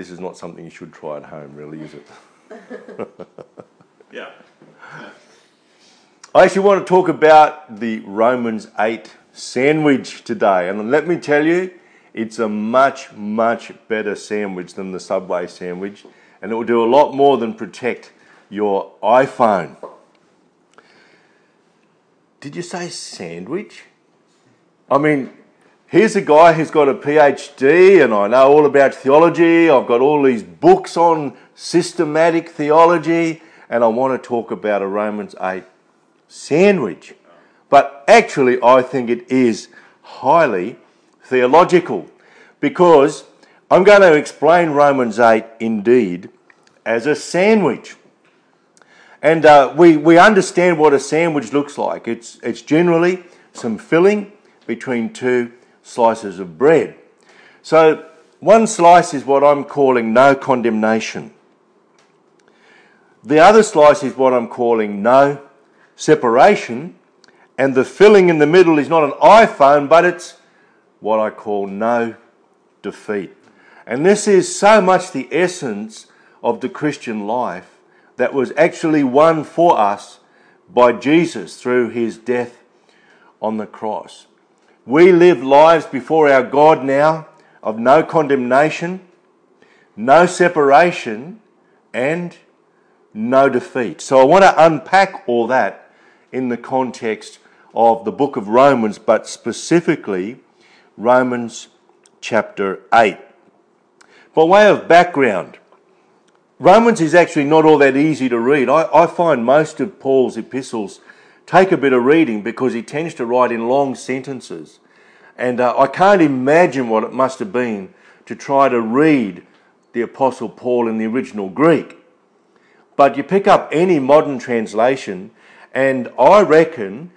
this is not something you should try at home, really, is it? Yeah. I actually want to talk about the Romans 8 sandwich today. And let me tell you, it's a much, much better sandwich than the Subway sandwich. And it will do a lot more than protect your iPhone. Did you say sandwich? I mean, here's a guy who's got a PhD, and I know all about theology. I've got all these books on systematic theology, and I want to talk about a Romans 8 sandwich. But actually, I think it is highly theological because I'm going to explain Romans 8 indeed as a sandwich. And uh, we, we understand what a sandwich looks like. It's, it's generally some filling between two slices of bread. So, one slice is what I'm calling no condemnation. The other slice is what I'm calling no separation. And the filling in the middle is not an iPhone, but it's what I call no defeat. And this is so much the essence of the Christian life that was actually won for us by Jesus through his death on the cross. We live lives before our God now of no condemnation, no separation, and no defeat. So I want to unpack all that in the context of the book of Romans, but specifically Romans chapter 8. By way of background, Romans is actually not all that easy to read. I, I, find most of Paul's epistles take a bit of reading because he tends to write in long sentences. And uh, I can't imagine what it must have been to try to read the Apostle Paul in the original Greek. But you pick up any modern translation, and I reckon,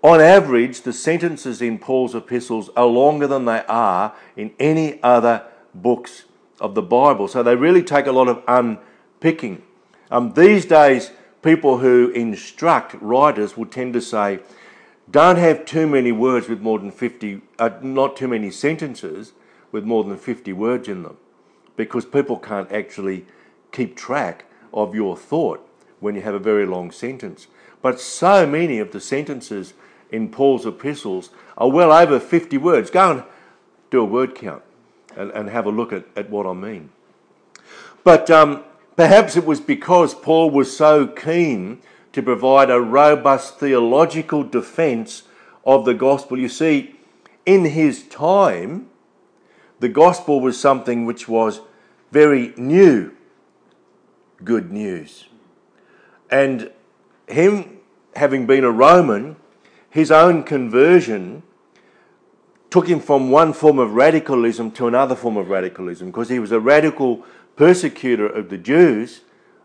on average, the sentences in Paul's epistles are longer than they are in any other books of the Bible. So they really take a lot of unpicking. Um, these days, people who instruct writers will tend to say, don't have too many words with more than 50, uh, not too many sentences with more than 50 words in them, because people can't actually keep track of your thought when you have a very long sentence. But so many of the sentences in Paul's epistles are well over 50 words. Go and do a word count and, and have a look at, at what I mean. But um, perhaps it was because Paul was so keen to provide a robust theological defense of the gospel. You see, in his time, the gospel was something which was very new good news. And him having been a Roman, his own conversion took him from one form of radicalism to another form of radicalism because he was a radical persecutor of the Jews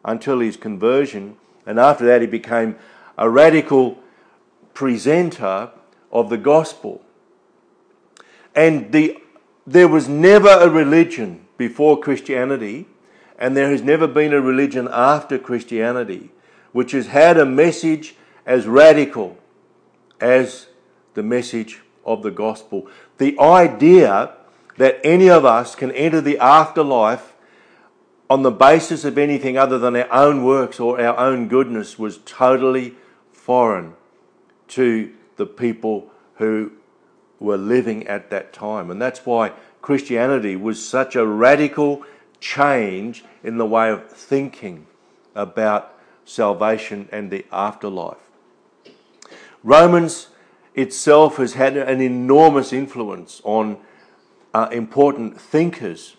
until his conversion, and after that, he became a radical presenter of the gospel. And the, there was never a religion before Christianity, and there has never been a religion after Christianity which has had a message as radical as the message of the gospel. The idea that any of us can enter the afterlife on the basis of anything other than our own works or our own goodness was totally foreign to the people who were living at that time. And that's why Christianity was such a radical change in the way of thinking about salvation and the afterlife. Romans itself has had an enormous influence on uh, important thinkers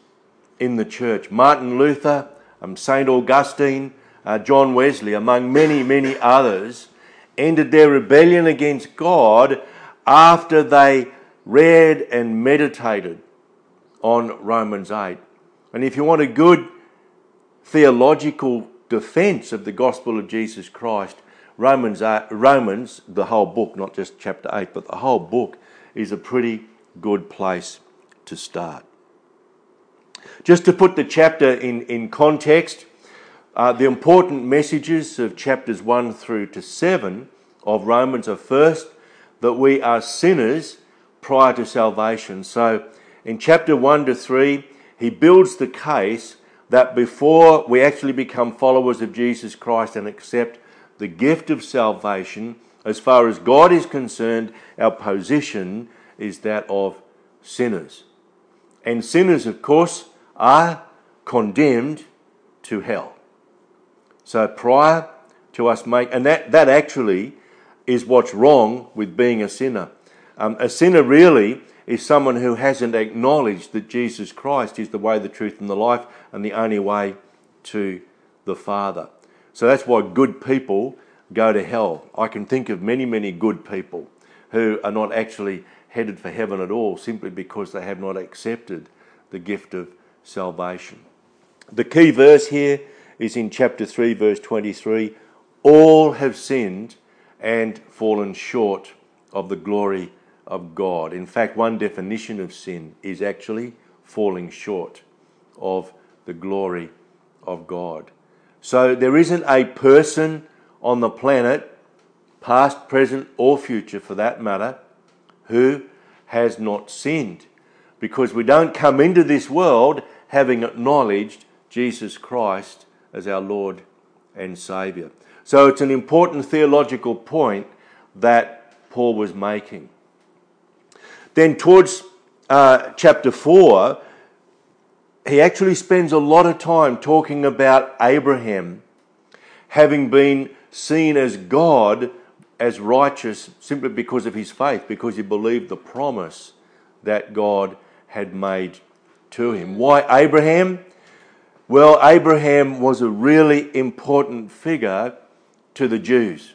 in the church. Martin Luther, um, St. Augustine, uh, John Wesley, among many, many others, ended their rebellion against God after they read and meditated on Romans 8. And if you want a good theological defense of the gospel of Jesus Christ, Romans, Romans, the whole book, not just chapter 8, but the whole book, is a pretty good place to start. Just to put the chapter in, in context, uh, the important messages of chapters 1 through to 7 of Romans are first that we are sinners prior to salvation. So in chapter 1 to 3, he builds the case that before we actually become followers of Jesus Christ and accept the gift of salvation, as far as God is concerned, our position is that of sinners. And sinners, of course, are condemned to hell. So prior to us make, and that, that actually is what's wrong with being a sinner. Um, a sinner really is someone who hasn't acknowledged that Jesus Christ is the way, the truth, and the life, and the only way to the Father. So that's why good people go to hell. I can think of many, many good people who are not actually headed for heaven at all simply because they have not accepted the gift of salvation. The key verse here is in chapter 3, verse 23 All have sinned and fallen short of the glory of God. In fact, one definition of sin is actually falling short of the glory of God. So there isn't a person on the planet, past, present, or future for that matter, who has not sinned. Because we don't come into this world having acknowledged Jesus Christ as our Lord and Saviour. So it's an important theological point that Paul was making. Then, towards uh, chapter 4, he actually spends a lot of time talking about Abraham having been seen as God as righteous simply because of his faith, because he believed the promise that God had made to him. Why Abraham? Well, Abraham was a really important figure to the Jews.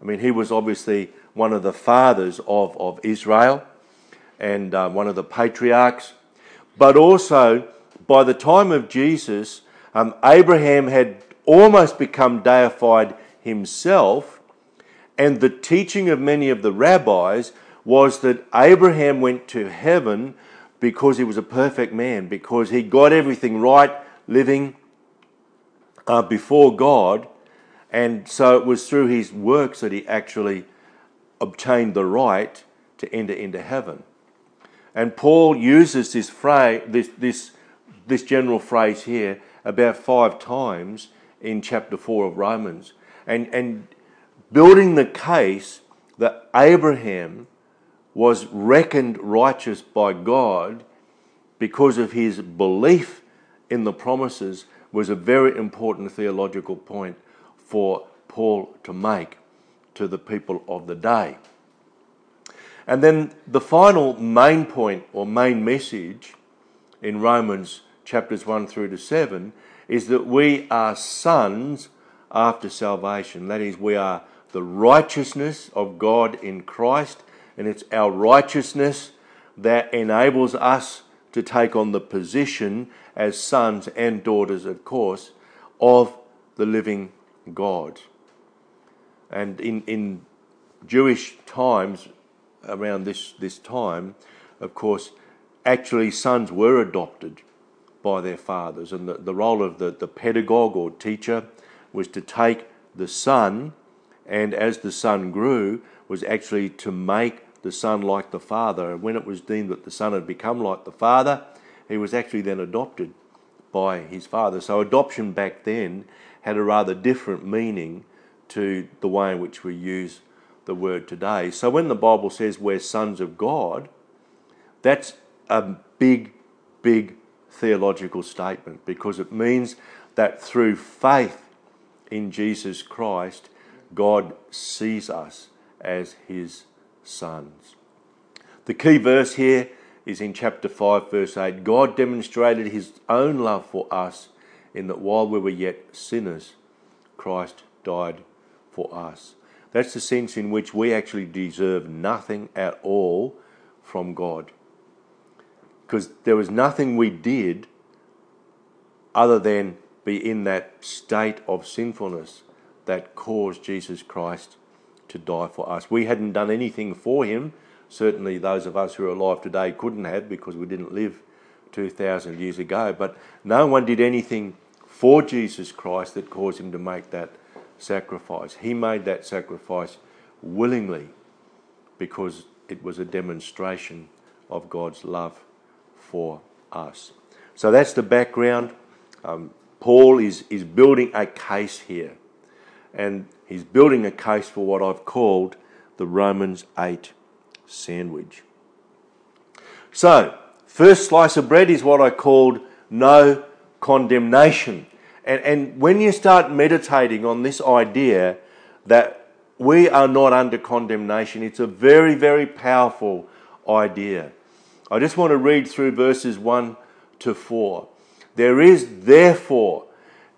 I mean, he was obviously one of the fathers of, of Israel and uh, one of the patriarchs. But also, by the time of Jesus, um, Abraham had almost become deified himself, and the teaching of many of the rabbis was that Abraham went to heaven because he was a perfect man, because he got everything right living uh, before God. And so it was through his works that he actually obtained the right to enter into heaven. And Paul uses this phrase, this, this, this general phrase here about five times in chapter 4 of Romans and, and building the case that Abraham was reckoned righteous by God because of his belief in the promises was a very important theological point for Paul to make to the people of the day. And then the final main point or main message in Romans chapters 1 through to 7 is that we are sons after salvation. That is, we are the righteousness of God in Christ, and it's our righteousness that enables us to take on the position as sons and daughters, of course, of the living God. And in, in Jewish times, around this, this time, of course, actually sons were adopted by their fathers. And the, the role of the, the pedagogue or teacher was to take the son, and as the son grew, was actually to make the son like the father. And when it was deemed that the son had become like the father, he was actually then adopted by his father. So adoption back then had a rather different meaning to the way in which we use the word today. So when the Bible says we're sons of God, that's a big, big theological statement because it means that through faith in Jesus Christ, God sees us as his sons. The key verse here is in chapter 5, verse 8. God demonstrated his own love for us in that while we were yet sinners, Christ died for us. That's the sense in which we actually deserve nothing at all from God. Because there was nothing we did other than be in that state of sinfulness that caused Jesus Christ to die for us. We hadn't done anything for him. Certainly, those of us who are alive today couldn't have because we didn't live 2,000 years ago. But no one did anything for Jesus Christ that caused him to make that sacrifice. He made that sacrifice willingly because it was a demonstration of God's love for us. So that's the background. Um, Paul is, is building a case here. And he's building a case for what I've called the Romans 8 sandwich. So, first slice of bread is what I called no condemnation. And, and when you start meditating on this idea that we are not under condemnation, it's a very, very powerful idea. I just want to read through verses 1 to 4. There is therefore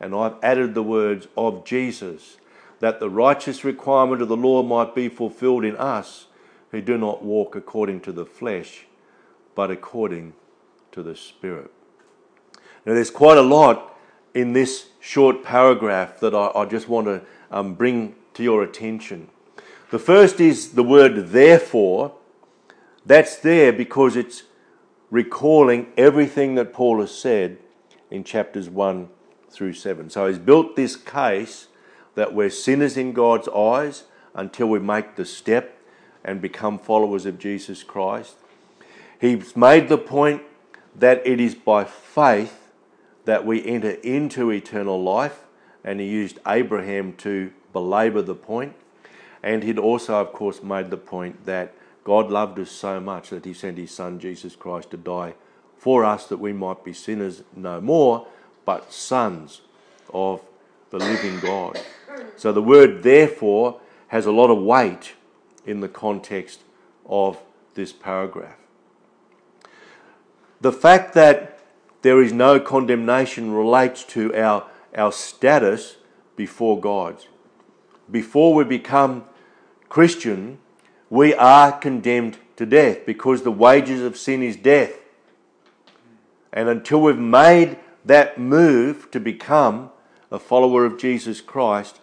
And I've added the words of Jesus, that the righteous requirement of the law might be fulfilled in us who do not walk according to the flesh, but according to the Spirit. Now, there's quite a lot in this short paragraph that I, I just want to um, bring to your attention. The first is the word therefore. That's there because it's recalling everything that Paul has said in chapters 1 through 7. So he's built this case that we're sinners in God's eyes until we make the step and become followers of Jesus Christ. He's made the point that it is by faith that we enter into eternal life, and he used Abraham to belabor the point. And he'd also, of course, made the point that God loved us so much that he sent his son Jesus Christ to die for us that we might be sinners no more, but sons of the living God. So the word therefore has a lot of weight in the context of this paragraph. The fact that there is no condemnation relates to our, our status before God. Before we become Christian, we are condemned to death because the wages of sin is death. And until we've made that move to become a follower of Jesus Christ,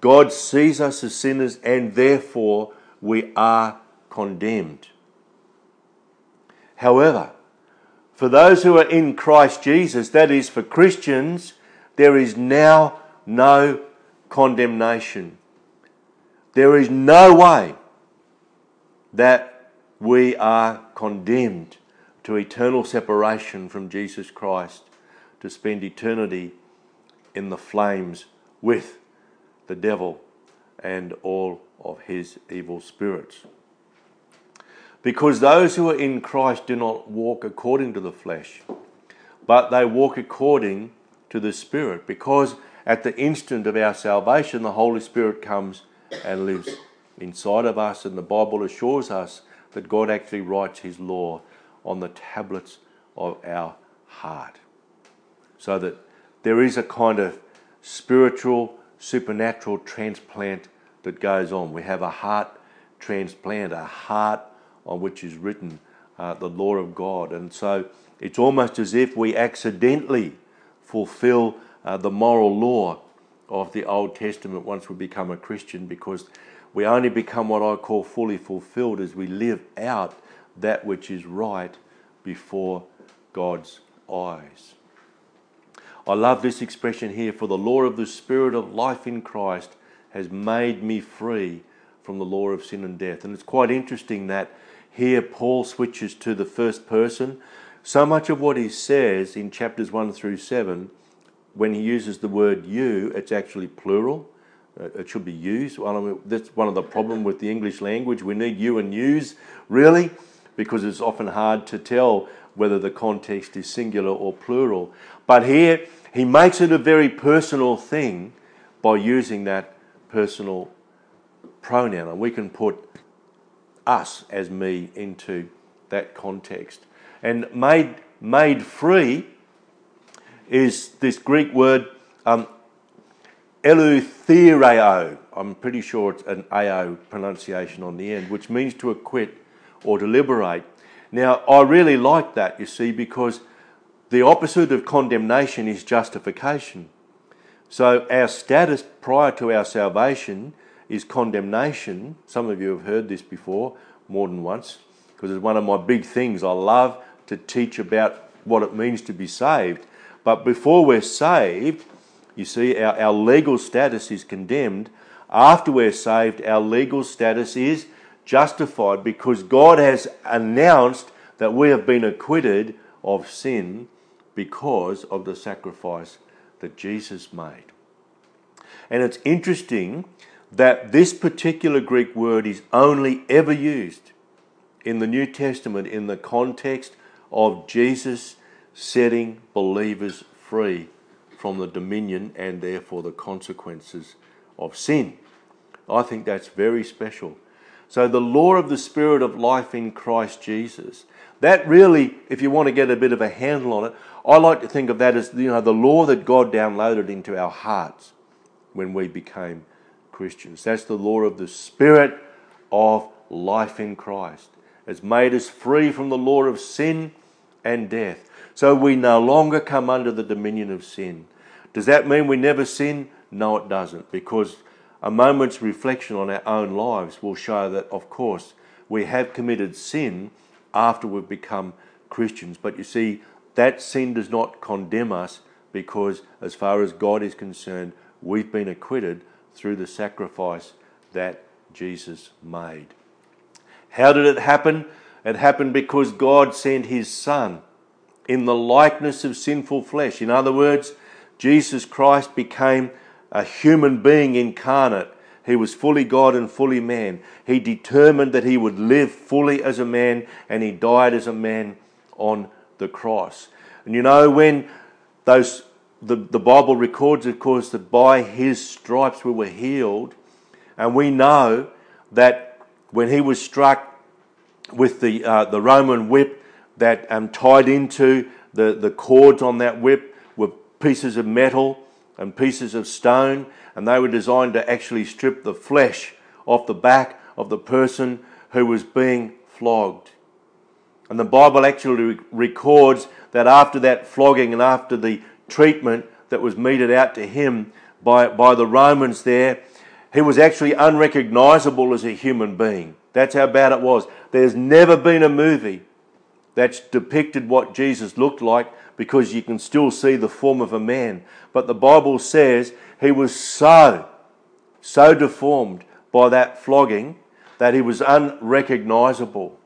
God sees us as sinners and therefore we are condemned. However, for those who are in Christ Jesus, that is, for Christians, there is now no condemnation. There is no way that we are condemned to eternal separation from Jesus Christ to spend eternity in the flames with the devil and all of his evil spirits. Because those who are in Christ do not walk according to the flesh, but they walk according to the Spirit. Because at the instant of our salvation, the Holy Spirit comes and lives inside of us, and the Bible assures us that God actually writes His law on the tablets of our heart. So that there is a kind of spiritual, supernatural transplant that goes on. We have a heart transplant, a heart on which is written uh, the law of God. And so it's almost as if we accidentally fulfill uh, the moral law of the Old Testament once we become a Christian because we only become what I call fully fulfilled as we live out that which is right before God's eyes. I love this expression here for the law of the Spirit of life in Christ has made me free from the law of sin and death. And it's quite interesting that here Paul switches to the first person. So much of what he says in chapters 1 through 7, when he uses the word you, it's actually plural. Uh, it should be used. Well, that's one of the problem with the English language. We need you and use, really, because it's often hard to tell whether the context is singular or plural. But here, he makes it a very personal thing by using that personal pronoun. And we can put us as me into that context. And made, made free is this Greek word um, I'm pretty sure it's an AO pronunciation on the end, which means to acquit or to liberate. Now, I really like that, you see, because the opposite of condemnation is justification. So our status prior to our salvation is condemnation. Some of you have heard this before more than once because it's one of my big things. I love to teach about what it means to be saved. But before we're saved, you see, our, our legal status is condemned. After we're saved, our legal status is justified because God has announced that we have been acquitted of sin because of the sacrifice that Jesus made. And it's interesting that this particular Greek word is only ever used in the New Testament in the context of Jesus setting believers free from the dominion and therefore the consequences of sin. I think that's very special. So, the law of the Spirit of life in Christ Jesus, that really, if you want to get a bit of a handle on it, I like to think of that as you know the law that God downloaded into our hearts when we became Christians. That's the law of the Spirit of life in Christ. It's made us free from the law of sin and death. So we no longer come under the dominion of sin. Does that mean we never sin? No, it doesn't, because a moment's reflection on our own lives will show that, of course, we have committed sin after we've become Christians. But you see, that sin does not condemn us because, as far as God is concerned, we've been acquitted through the sacrifice that Jesus made. How did it happen? It happened because God sent His Son in the likeness of sinful flesh. In other words, Jesus Christ became a human being incarnate. He was fully God and fully man. He determined that he would live fully as a man and he died as a man on the cross. And you know, when those the, the Bible records, of course, that by his stripes we were healed, and we know that when he was struck with the, uh, the Roman whip that um, tied into the, the cords on that whip were pieces of metal and pieces of stone, and they were designed to actually strip the flesh off the back of the person who was being flogged. And the Bible actually records that after that flogging and after the treatment that was meted out to him by, by the Romans there, he was actually unrecognizable as a human being. That's how bad it was. There's never been a movie that's depicted what Jesus looked like because you can still see the form of a man. But the Bible says he was so, so deformed by that flogging that he was unrecognizable.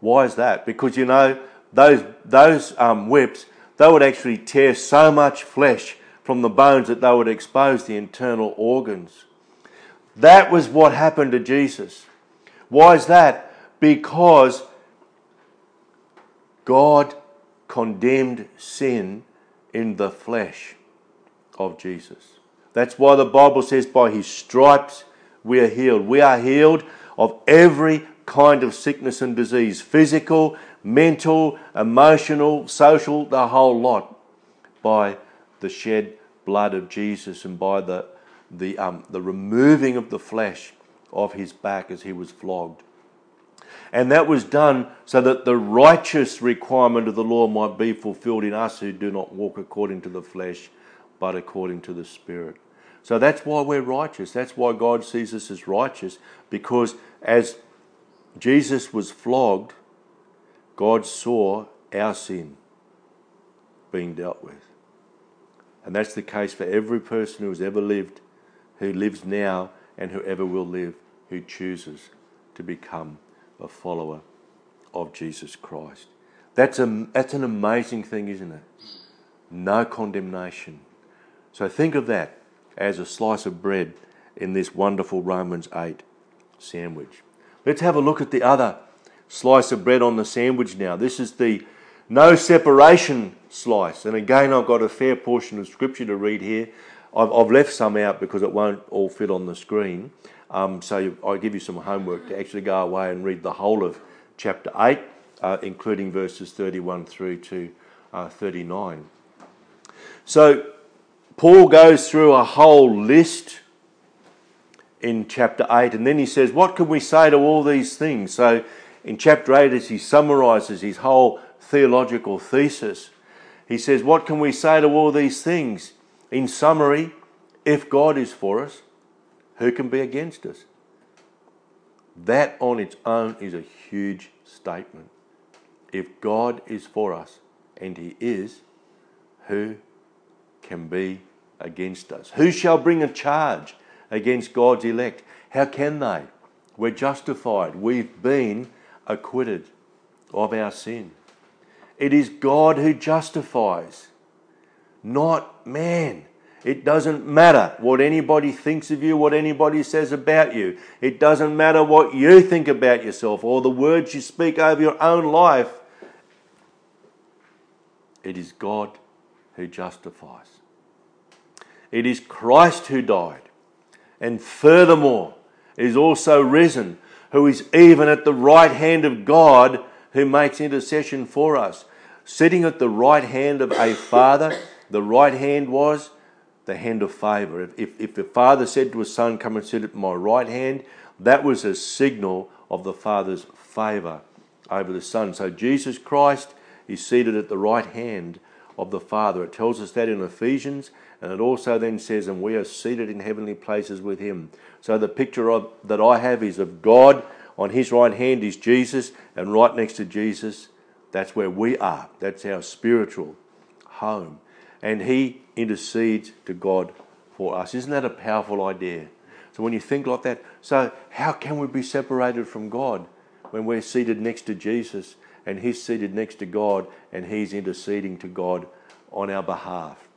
Why is that? Because you know, those, those um, whips, they would actually tear so much flesh from the bones that they would expose the internal organs. That was what happened to Jesus. Why is that? Because God condemned sin in the flesh of Jesus. That's why the Bible says, by his stripes we are healed. We are healed of every kind of sickness and disease physical, mental, emotional, social, the whole lot by the shed blood of Jesus and by the, the, um, the removing of the flesh of his back as he was flogged. And that was done so that the righteous requirement of the law might be fulfilled in us who do not walk according to the flesh, but according to the Spirit. So that's why we're righteous. That's why God sees us as righteous, because as Jesus was flogged, God saw our sin being dealt with. And that's the case for every person who has ever lived, who lives now, and whoever will live, who chooses to become a follower of Jesus Christ. That's, a, that's an amazing thing, isn't it? No condemnation. So think of that as a slice of bread in this wonderful Romans 8 sandwich. Let's have a look at the other slice of bread on the sandwich now. This is the no separation slice. And again, I've got a fair portion of scripture to read here. I've, I've left some out because it won't all fit on the screen. Um, so I give you some homework to actually go away and read the whole of chapter 8, uh, including verses 31 through to uh, 39. So Paul goes through a whole list in chapter 8, and then he says, What can we say to all these things? So in chapter 8, as he summarizes his whole theological thesis. He says, What can we say to all these things? In summary, if God is for us, who can be against us? That on its own is a huge statement. If God is for us, and He is, who can be against us? Who shall bring a charge against God's elect? How can they? We're justified. We've been acquitted of our sin. It is God who justifies, not man. It doesn't matter what anybody thinks of you, what anybody says about you. It doesn't matter what you think about yourself or the words you speak over your own life. It is God who justifies. It is Christ who died, and furthermore is also risen, who is even at the right hand of God, who makes intercession for us. Sitting at the right hand of a father, the right hand was the hand of favour. If, if, if the father said to his son, Come and sit at my right hand, that was a signal of the father's favour over the son. So Jesus Christ is seated at the right hand of the Father. It tells us that in Ephesians, and it also then says, And we are seated in heavenly places with Him. So the picture of, that I have is of God. On His right hand is Jesus, and right next to Jesus, that's where we are. That's our spiritual home. And He intercedes to God for us. Isn't that a powerful idea? So when you think like that, so how can we be separated from God when we're seated next to Jesus and He's seated next to God and He's interceding to God on our behalf.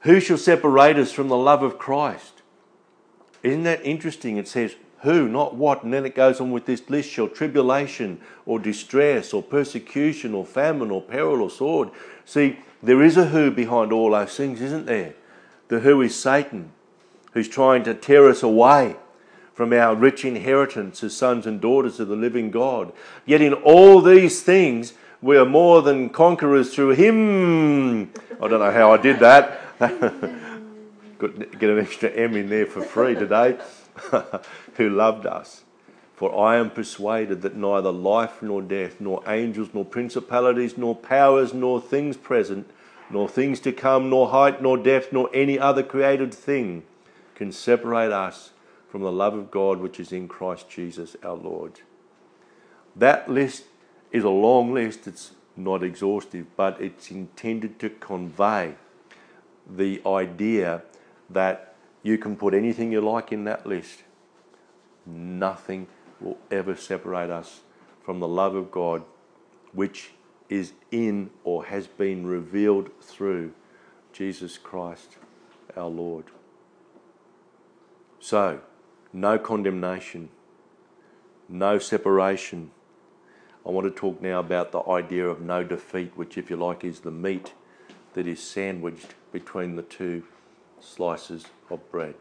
Who shall separate us from the love of Christ? Isn't that interesting? It says, who, not what. And then it goes on with this list shall tribulation or distress or persecution or famine or peril or sword. See, there is a who behind all those things, isn't there? The who is Satan, who's trying to tear us away from our rich inheritance as sons and daughters of the living God. Yet in all these things, we are more than conquerors through Him. I don't know how I did that. Get an extra M in there for free today. Who loved us. For I am persuaded that neither life nor death, nor angels, nor principalities, nor powers, nor things present, nor things to come, nor height, nor depth, nor any other created thing can separate us from the love of God which is in Christ Jesus our Lord. That list is a long list, it's not exhaustive, but it's intended to convey the idea that you can put anything you like in that list. Nothing will ever separate us from the love of God which is in or has been revealed through Jesus Christ our Lord. So, no condemnation, no separation. I want to talk now about the idea of no defeat, which, if you like, is the meat that is sandwiched between the two slices of bread.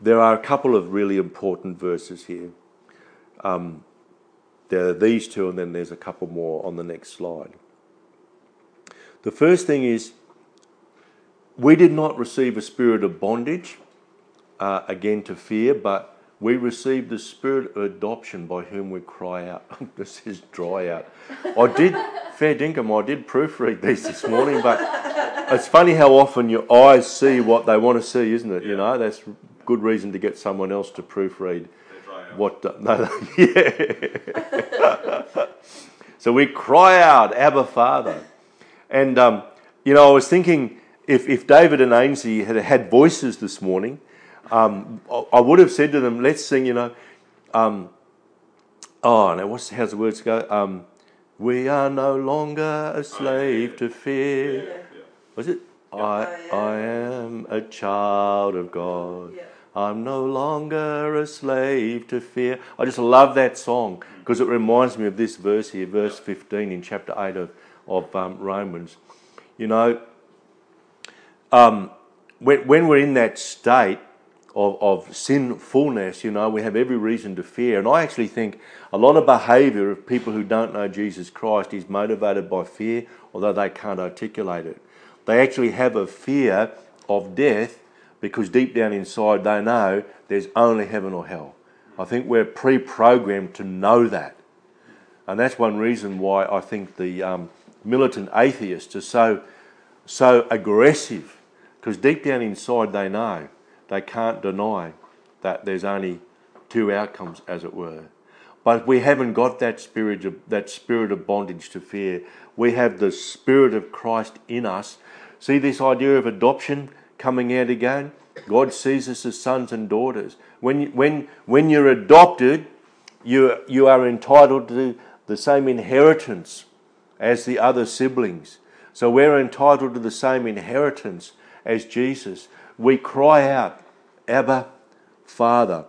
There are a couple of really important verses here. Um, there are these two, and then there's a couple more on the next slide. The first thing is, we did not receive a spirit of bondage uh, again to fear, but we receive the spirit of adoption by whom we cry out. this is dry out. I did, fair dinkum, I did proofread these this morning, but it's funny how often your eyes see what they want to see, isn't it? Yeah. You know, that's good reason to get someone else to proofread what. No, yeah. so we cry out, Abba Father. And, um, you know, I was thinking if, if David and Ainsley had had voices this morning, um, I would have said to them, let's sing, you know, um, oh, now what's, how's the words go? Um, we are no longer a slave to fear. Was it? I, I am a child of God. I'm no longer a slave to fear. I just love that song because it reminds me of this verse here, verse 15 in chapter 8 of, of um, Romans. You know, um, when, when we're in that state, of, of sinfulness, you know, we have every reason to fear. And I actually think a lot of behaviour of people who don't know Jesus Christ is motivated by fear, although they can't articulate it. They actually have a fear of death because deep down inside they know there's only heaven or hell. I think we're pre programmed to know that. And that's one reason why I think the um, militant atheists are so, so aggressive, because deep down inside they know they can't deny that there's only two outcomes, as it were. But we haven't got that spirit of, that spirit of bondage to fear. We have the spirit of Christ in us. See this idea of adoption coming out again? God sees us as sons and daughters. When, when, when you're adopted, you, you are entitled to the same inheritance as the other siblings. So we're entitled to the same inheritance as Jesus. We cry out, Abba, Father.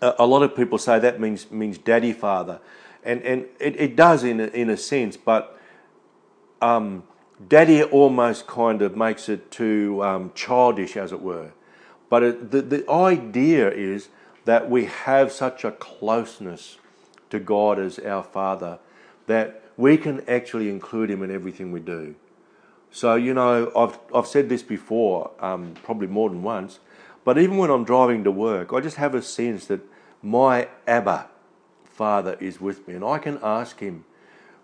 A, a lot of people say that means, means daddy father. And, and it, it does in a, in a sense, but um, daddy almost kind of makes it too um, childish, as it were. But it, the, the idea is that we have such a closeness to God as our Father that we can actually include Him in everything we do. So, you know, I've, I've said this before, um, probably more than once, but even when I'm driving to work, I just have a sense that my Abba Father is with me, and I can ask Him,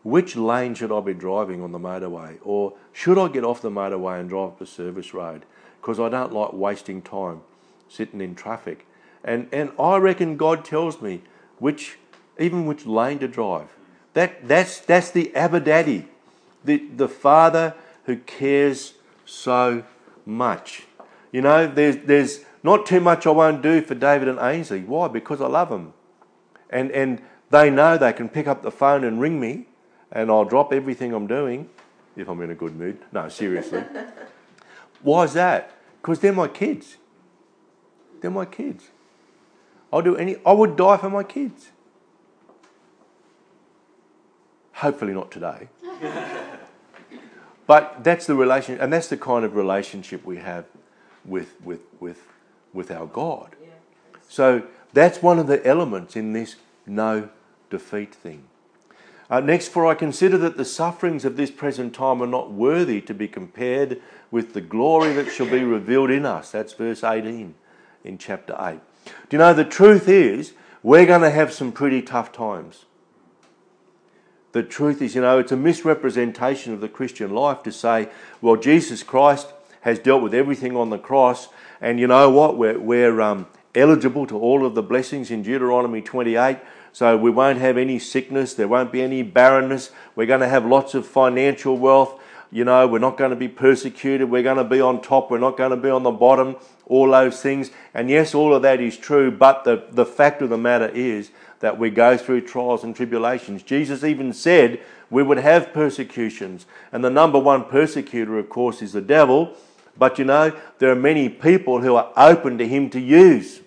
which lane should I be driving on the motorway? Or should I get off the motorway and drive up the service road? Because I don't like wasting time sitting in traffic. And, and I reckon God tells me which, even which lane to drive. That, that's, that's the Abba Daddy, the, the Father who cares so much. You know, there's, there's not too much I won't do for David and Ainsley. Why? Because I love them. And, and they know they can pick up the phone and ring me, and I'll drop everything I'm doing if I'm in a good mood. No, seriously. Why is that? Because they're my kids. They're my kids. I'll do any, I would die for my kids. Hopefully not today. but that's the relation, and that's the kind of relationship we have with, with, with, with our God. So that's one of the elements in this no defeat thing. Uh, next, for I consider that the sufferings of this present time are not worthy to be compared with the glory that shall be revealed in us. That's verse 18 in chapter 8. Do you know the truth is, we're going to have some pretty tough times. The truth is, you know, it's a misrepresentation of the Christian life to say, well, Jesus Christ has dealt with everything on the cross, and you know what? We're, we're um, eligible to all of the blessings in Deuteronomy 28. So we won't have any sickness, there won't be any barrenness, we're going to have lots of financial wealth. You know, we're not going to be persecuted, we're going to be on top, we're not going to be on the bottom all those things. And yes, all of that is true, but the, the fact of the matter is that we go through trials and tribulations. Jesus even said we would have persecutions. And the number one persecutor, of course, is the devil. But you know, there are many people who are open to him to use.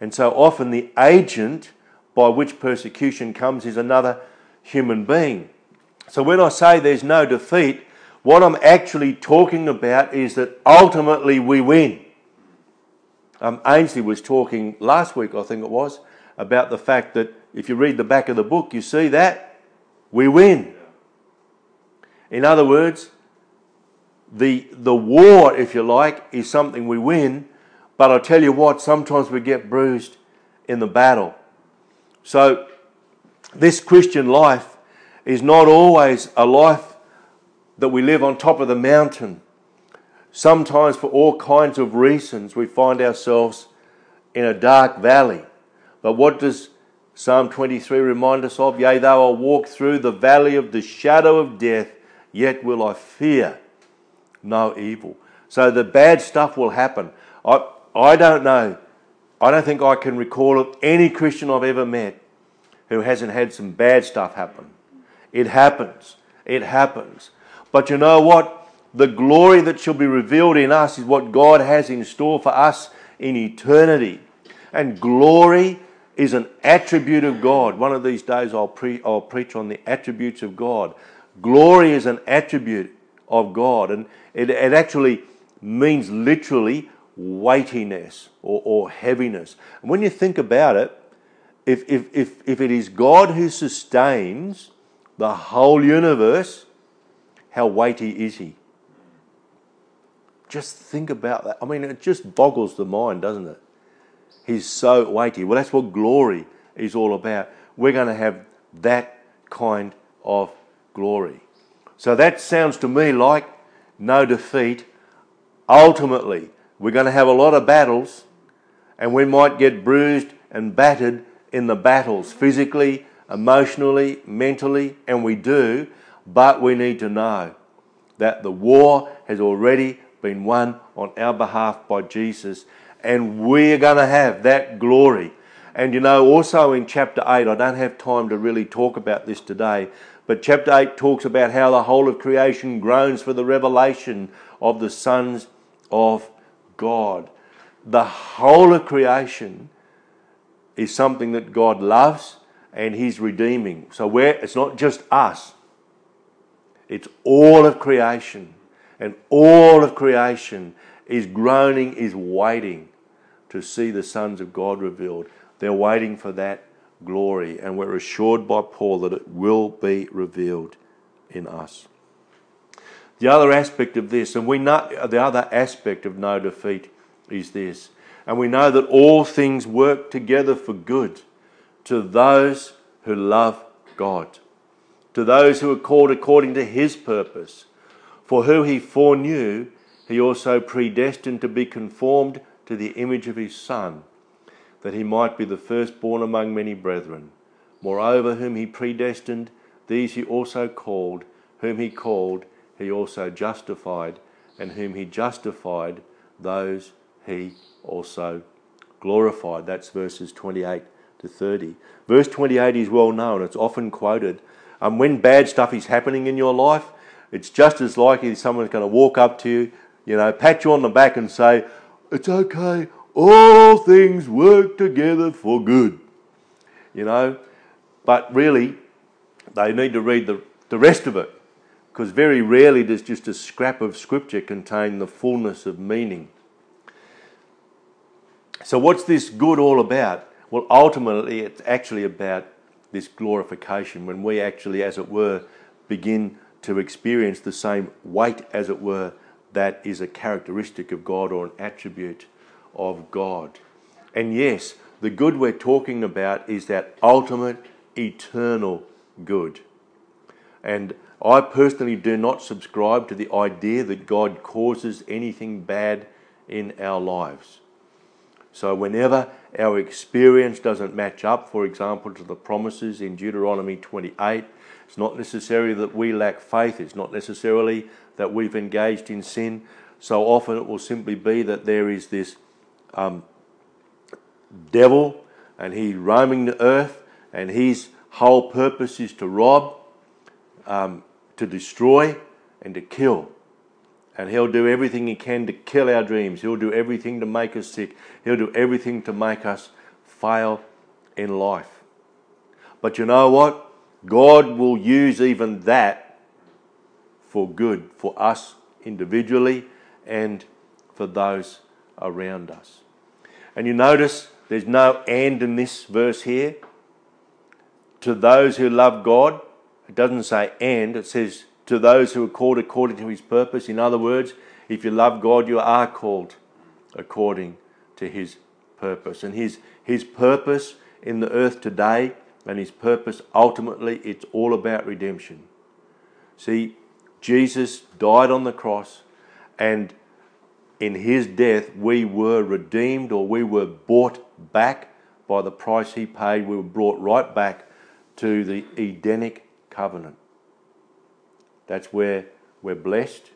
And so often the agent by which persecution comes is another human being. So when I say there's no defeat, what I'm actually talking about is that ultimately we win. Um, Ainsley was talking last week, I think it was, about the fact that if you read the back of the book, you see that we win. In other words, the, the war, if you like, is something we win, but I tell you what, sometimes we get bruised in the battle. So, this Christian life is not always a life that we live on top of the mountain. Sometimes, for all kinds of reasons, we find ourselves in a dark valley. But what does Psalm 23 remind us of? Yea, though I walk through the valley of the shadow of death, yet will I fear no evil. So the bad stuff will happen. I, I don't know. I don't think I can recall of any Christian I've ever met who hasn't had some bad stuff happen. It happens. It happens. But you know what? The glory that shall be revealed in us is what God has in store for us in eternity. And glory is an attribute of God. One of these days I'll, pre- I'll preach on the attributes of God. Glory is an attribute of God. And it, it actually means literally weightiness or, or heaviness. And when you think about it, if, if, if, if it is God who sustains the whole universe, how weighty is he? Just think about that. I mean, it just boggles the mind, doesn't it? He's so weighty. Well, that's what glory is all about. We're going to have that kind of glory. So that sounds to me like no defeat. Ultimately, we're going to have a lot of battles and we might get bruised and battered in the battles physically, emotionally, mentally, and we do, but we need to know that the war has already been won on our behalf by Jesus, and we're going to have that glory. And you know, also in chapter 8, I don't have time to really talk about this today, but chapter 8 talks about how the whole of creation groans for the revelation of the sons of God. The whole of creation is something that God loves and He's redeeming. So where it's not just us, it's all of creation. And all of creation is groaning, is waiting to see the sons of God revealed. They're waiting for that glory, and we're assured by Paul that it will be revealed in us. The other aspect of this, and we know the other aspect of no defeat is this, and we know that all things work together for good to those who love God, to those who are called according to his purpose. For who he foreknew, he also predestined to be conformed to the image of his Son, that he might be the firstborn among many brethren. Moreover, whom he predestined, these he also called, whom he called, he also justified, and whom he justified, those he also glorified. That's verses 28 to 30. Verse 28 is well known, it's often quoted. Um, when bad stuff is happening in your life, it's just as likely someone's going to walk up to you, you know, pat you on the back and say, It's okay, all things work together for good. You know, but really, they need to read the, the rest of it because very rarely does just a scrap of scripture contain the fullness of meaning. So, what's this good all about? Well, ultimately, it's actually about this glorification when we actually, as it were, begin to experience the same weight, as it were, that is a characteristic of God or an attribute of God. And yes, the good we're talking about is that ultimate, eternal good. And I personally do not subscribe to the idea that God causes anything bad in our lives. So, whenever our experience doesn't match up, for example, to the promises in Deuteronomy 28, it's not necessarily that we lack faith, it's not necessarily that we've engaged in sin. So often it will simply be that there is this um, devil and he's roaming the earth and his whole purpose is to rob, um, to destroy, and to kill. And he'll do everything he can to kill our dreams. He'll do everything to make us sick. He'll do everything to make us fail in life. But you know what? God will use even that for good for us individually and for those around us. And you notice there's no and in this verse here. To those who love God, it doesn't say and, it says to those who are called according to his purpose. In other words, if you love God, you are called according to his purpose. And his, his purpose in the earth today and his purpose ultimately, it's all about redemption. See, Jesus died on the cross, and in his death, we were redeemed or we were bought back by the price he paid. We were brought right back to the Edenic covenant. That's where we're blessed,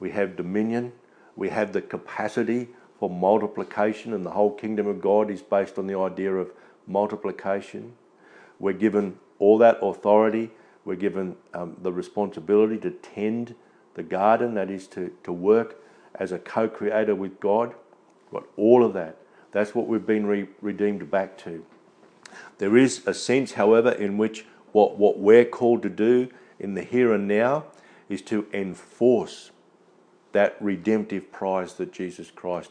we have dominion, we have the capacity for multiplication, and the whole kingdom of God is based on the idea of multiplication. We're given all that authority. We're given um, the responsibility to tend the garden, that is, to, to work as a co creator with God. Got all of that. That's what we've been re- redeemed back to. There is a sense, however, in which what, what we're called to do in the here and now is to enforce that redemptive prize that Jesus Christ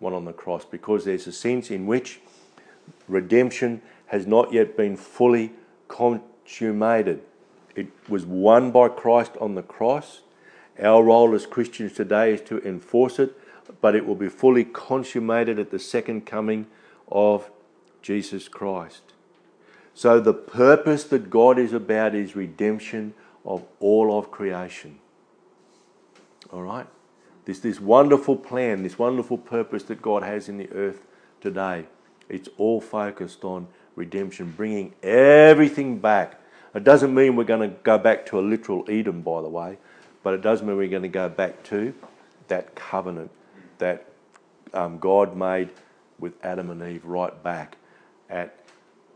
won on the cross, because there's a sense in which redemption has not yet been fully consummated. It was won by Christ on the cross. Our role as Christians today is to enforce it, but it will be fully consummated at the second coming of Jesus Christ. So, the purpose that God is about is redemption of all of creation. All right? This, this wonderful plan, this wonderful purpose that God has in the earth today, it's all focused on redemption, bringing everything back. It doesn't mean we're going to go back to a literal Eden, by the way, but it does mean we're going to go back to that covenant that um, God made with Adam and Eve right back at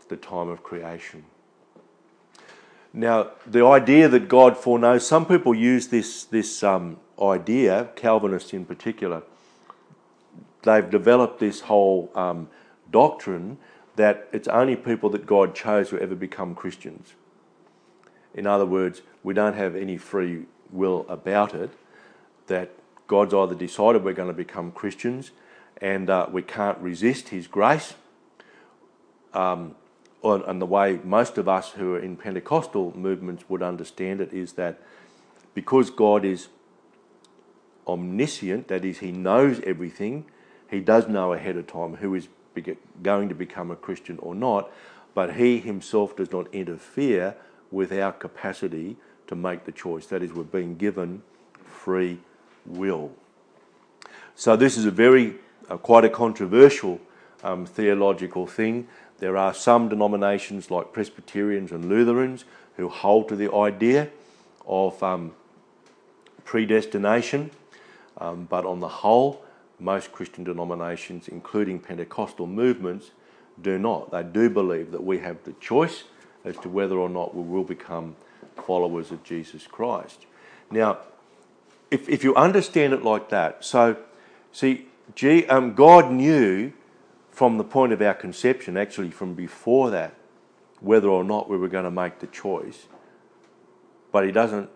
the time of creation. Now, the idea that God foreknows, some people use this, this um, idea, Calvinists in particular, they've developed this whole um, doctrine that it's only people that God chose who ever become Christians. In other words, we don't have any free will about it, that God's either decided we're going to become Christians and uh, we can't resist His grace. Um, and the way most of us who are in Pentecostal movements would understand it is that because God is omniscient, that is, He knows everything, He does know ahead of time who is going to become a Christian or not, but He Himself does not interfere with our capacity to make the choice. That is, we're being given free will. So, this is a very, uh, quite a controversial um, theological thing. There are some denominations like Presbyterians and Lutherans who hold to the idea of um, predestination, um, but on the whole, most Christian denominations, including Pentecostal movements, do not. They do believe that we have the choice as to whether or not we will become followers of Jesus Christ. Now, if, if you understand it like that, so see, G, um, God knew from the point of our conception, actually from before that, whether or not we were going to make the choice, but He doesn't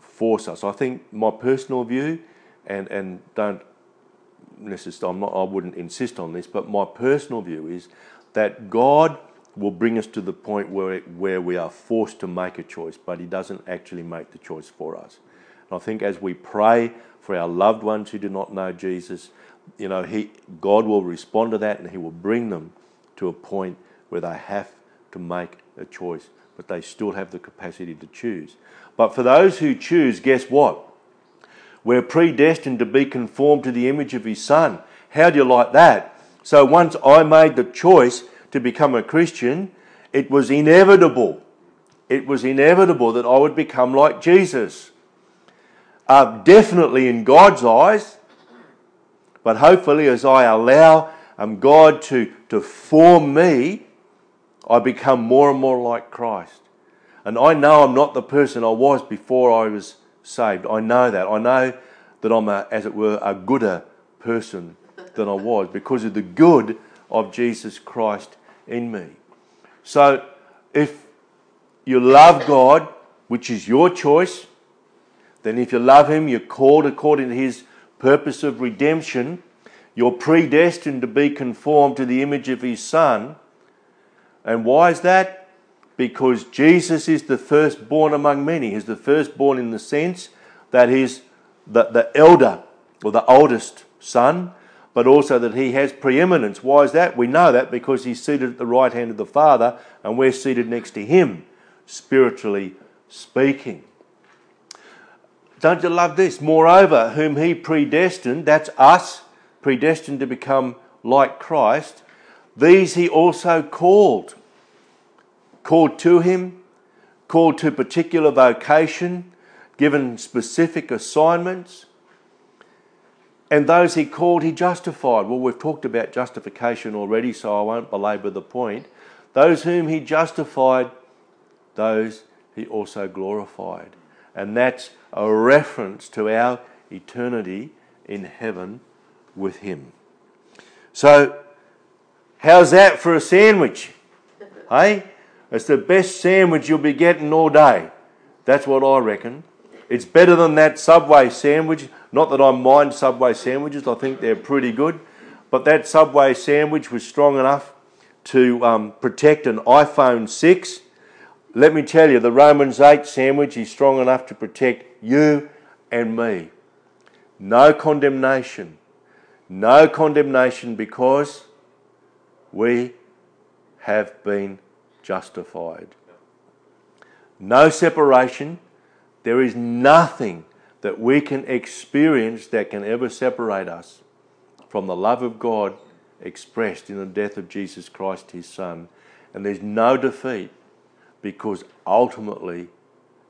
force us. I think my personal view, and, and don't necessarily, I'm not, I wouldn't insist on this, but my personal view is that God will bring us to the point where, where we are forced to make a choice, but He doesn't actually make the choice for us. And I think as we pray for our loved ones who do not know Jesus, you know, he, God will respond to that and He will bring them to a point where they have to make a choice, but they still have the capacity to choose. But for those who choose, guess what? We're predestined to be conformed to the image of His Son. How do you like that? So once I made the choice to become a Christian, it was inevitable. It was inevitable that I would become like Jesus. Uh, definitely in God's eyes, but hopefully as I allow um, God to, to form me, I become more and more like Christ. And I know I'm not the person I was before I was saved. I know that. I know that I'm, a, as it were, a gooder person than I was because of the good of Jesus Christ in me. So if you love God, which is your choice, then if you love Him, you're called according to His purpose of redemption. You're predestined to be conformed to the image of His Son. And why is that? Because Jesus is the firstborn among many. He's the firstborn in the sense that he's the, the elder or the oldest son but also that he has preeminence. Why is that? We know that because he's seated at the right hand of the Father and we're seated next to him, spiritually speaking. Don't you love this? Moreover, whom he predestined, that's us, predestined to become like Christ, these he also called. Called to him, called to particular vocation, given specific assignments and those he called, he justified. Well, we've talked about justification already, so I won't belabor the point. Those whom he justified, those he also glorified. And that's a reference to our eternity in heaven with him. So, how's that for a sandwich? hey? It's the best sandwich you'll be getting all day. That's what I reckon. It's better than that Subway sandwich. Not that I mind Subway sandwiches, I think they're pretty good. But that Subway sandwich was strong enough to um, protect an iPhone 6. Let me tell you, the Romans 8 sandwich is strong enough to protect you and me. No condemnation. No condemnation because we have been justified. No separation. There is nothing that we can experience that can ever separate us from the love of God expressed in the death of Jesus Christ, his Son. And there's no defeat because ultimately,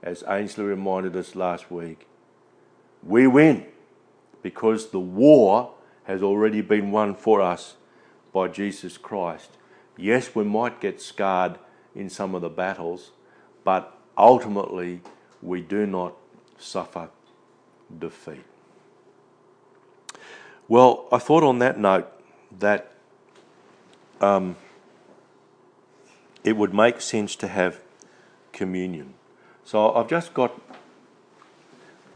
as Ainsley reminded us last week, we win because the war has already been won for us by Jesus Christ. Yes, we might get scarred in some of the battles, but ultimately we do not suffer defeat. Well, I thought on that note that um, it would make sense to have communion. So I've just got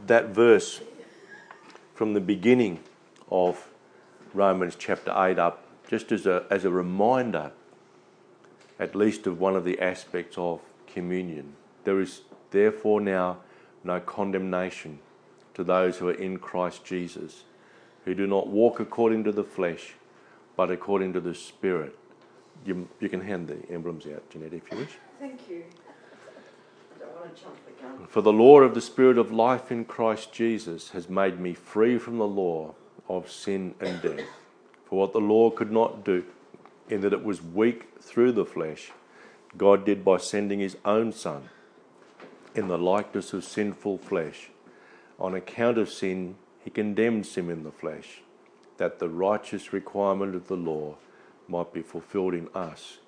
that verse from the beginning of Romans chapter 8 up, just as a, as a reminder, at least of one of the aspects of communion. There is therefore now no condemnation to those who are in Christ Jesus, who do not walk according to the flesh, but according to the Spirit. You, you can hand the emblems out, Jeanette, if you wish. Thank you. I don't want to jump the gun. For the law of the Spirit of life in Christ Jesus has made me free from the law of sin and death. For what the law could not do, in that it was weak through the flesh, God did by sending his own Son in the likeness of sinful flesh. On account of sin, he condemned sin in the flesh, that the righteous requirement of the law might be fulfilled in us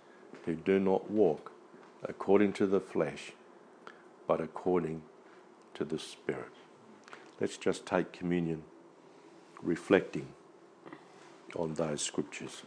who do not walk according to the flesh, but according to the Spirit. Let's just take communion reflecting on those scriptures.